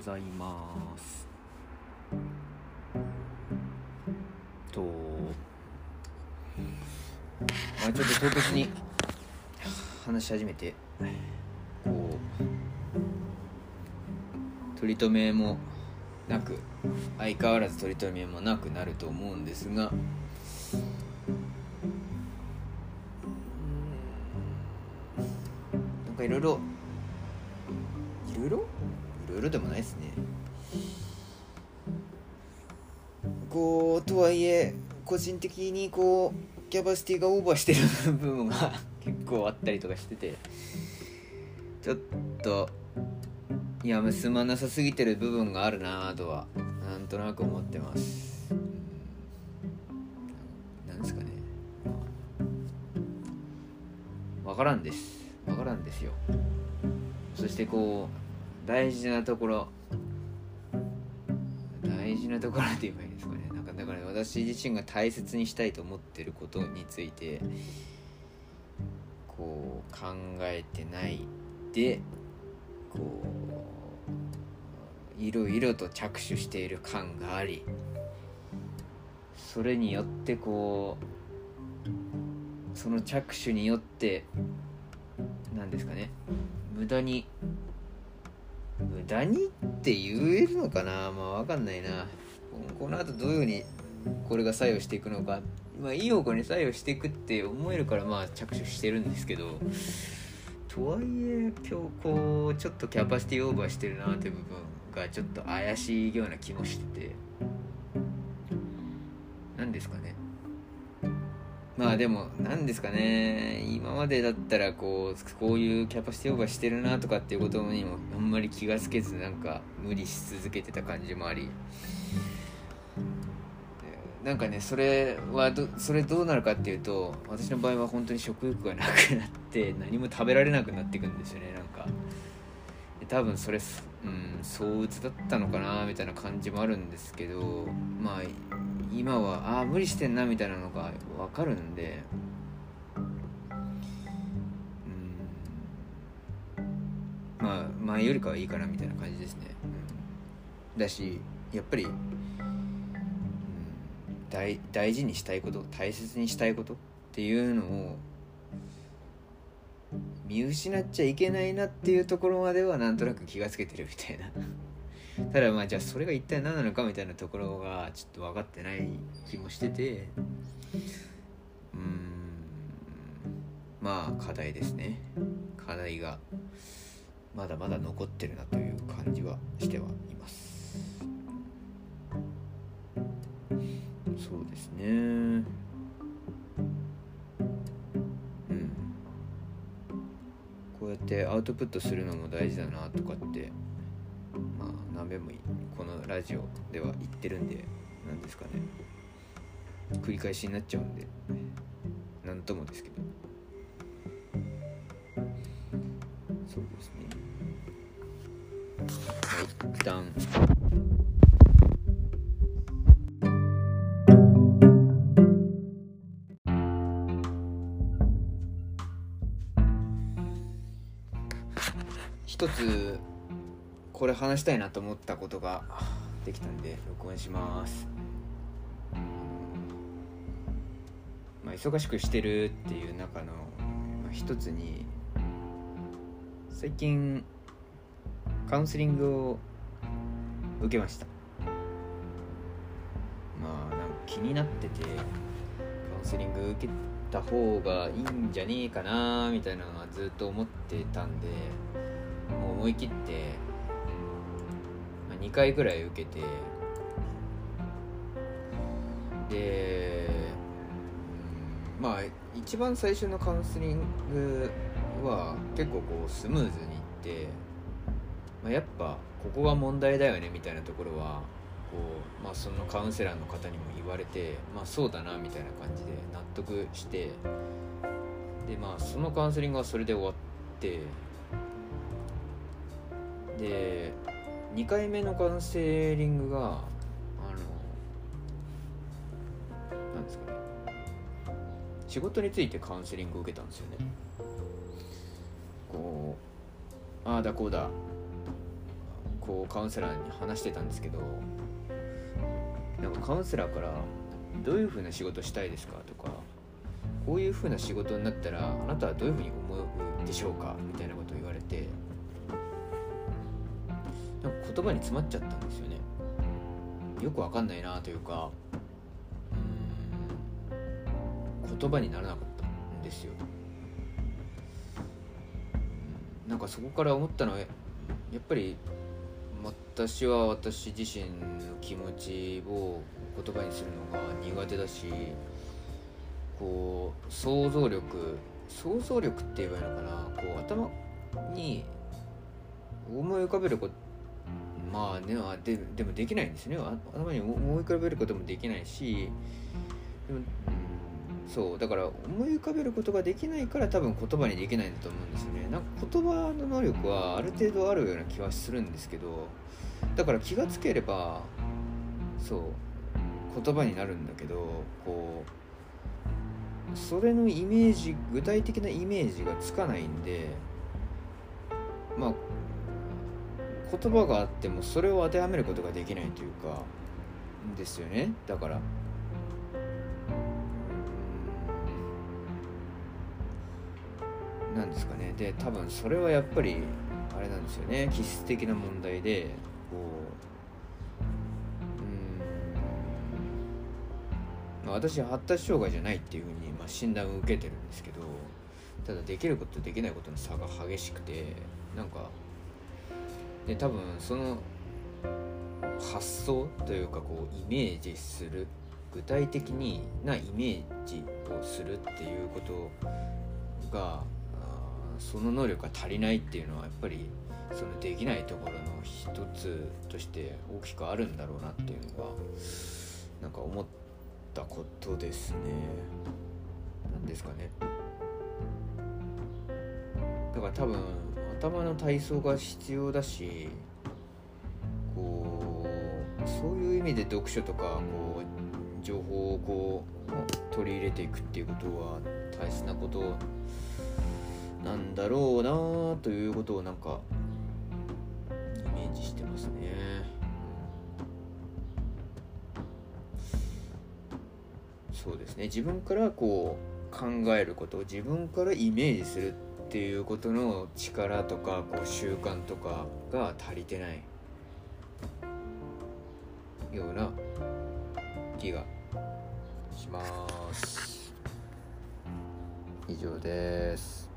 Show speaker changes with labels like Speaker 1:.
Speaker 1: ございます。とまあちょっと唐突に話し始めてこう取り留めもなく相変わらず取り留めもなくなると思うんですがなんかいろいろいろいろ？いろいろでもないですね。こうとはいえ個人的にこうキャパシティがオーバーしてる部分が 結構あったりとかしててちょっといや進まなさすぎてる部分があるなとはなんとなく思ってます。なんですかね。わからんです。わからんですよ。そしてこう大事なところ。大事なところって言えばいいですかね。なんかだから私自身が大切にしたいと思ってることについてこう考えてないでこういろいろと着手している感がありそれによってこうその着手によって何ですかね。無駄に無駄にって言えるのかな？まあ分かんないな。この後どういうふうにこれが作用していくのか。まあいい方向に作用していくって思えるからまあ着手してるんですけど。とはいえ今日こうちょっとキャパシティオーバーしてるなっていう部分がちょっと怪しいような気もしてて。何ですかね？まあでも何ですかね。今までだったらこうこういうキャパシティオーバーしてるなとかっていうことにもあんまり気がつけずなんか無理し続けてた感じもあり。なんかねそれはどそれどうなるかっていうと私の場合は本当に食欲がなくなって何も食べられなくなっていくんですよねなんか多分それうん相うつだったのかなみたいな感じもあるんですけどまあ今はああ無理してんなみたいなのが分かるんでうんまあ前よりかはいいかなみたいな感じですね、うん、だしやっぱり、うん、大大事にしたいこと大切にしたいことっていうのを見失っちゃいけないなっていうところまではなんとなく気がつけてるみたいな。ただまあじゃあそれが一体何なのかみたいなところがちょっと分かってない気もしてて。うん。まあ課題ですね。課題がまだまだ残ってるなという感じはしてはいます。そうですねこうやってアウトプットするのも大事だなとかってまあ何べもこのラジオでは言ってるんで何ですかね。繰り返しになっちゃうんで何ともですけど。そうですね。はい一旦。一つこれ話したいなと思ったことができたんで録音します。まあ忙しくしてるっていう中の、まあ、一つに最近カウンセリングを受けました。まあなんか気になっててカウンセリング受けた方がいいんじゃねえかなみたいなのはずっと思ってたんでもう思い切ってまあ2回ぐらい受けてでまあ一番最初のカウンセリングは結構こうスムーズにいって、まあ、やっぱここが問題だよねみたいなところはこう、まあ、そのカウンセラーの方にも言われてまあそうだなみたいな感じで納得してでまあそのカウンセリングはそれで終わってで2回目のカウンセリングがあのなんですかね仕事についてカウンセリングを受けたんですよねこうああだこうだこうカウンセラーに話してたんですけどなんかカウンセラーから「どういうふうな仕事したいですか?」とか「こういうふうな仕事になったらあなたはどういうふうに思うでしょうか?」みたいなことを言われて言葉に詰まっちゃったんですよね。よくわかんないなというかうん言葉にならなかったんですよ。なんかそこから思ったのはやっぱり私は私自身の気持ちを言葉にするのが苦手だしこう想像力想像力って言えばいいのかな。こう頭に思い浮かべることまあねあででもできないんですね。頭に思い浮かべることもできないしでもうんそうだから思い浮かべることができないから多分言葉にできないんだと思うんですね。なんか言葉の能力はある程度あるような気はするんですけどだから気がつければそう言葉になるんだけどこうそれのイメージ具体的なイメージがつかないんでまあ言葉があってもそれを当てはめることができないというかですよね。だから。なんですかね。で多分それはやっぱりあれなんですよね。気質的な問題でこううん。私発達障害じゃないっていうふうに、まあ、診断を受けてるんですけどただできることとできないことの差が激しくてなんかで多分その発想というかこうイメージする具体的になイメージをするっていうことがその能力が足りないっていうのはやっぱりそのできないところの一つとして大きくあるんだろうなっていうのがなんか思ったことですね。何ですかね。だから多分頭の体操が必要だしこうそういう意味で読書とかこう情報をこう取り入れていくっていうことは大切なことなんだろうなということをなんかイメージしてますね。そうですね自分からこう考えること自分からイメージするっっていうことの力とかこう習慣とかが足りてない。ような気がします。以上です。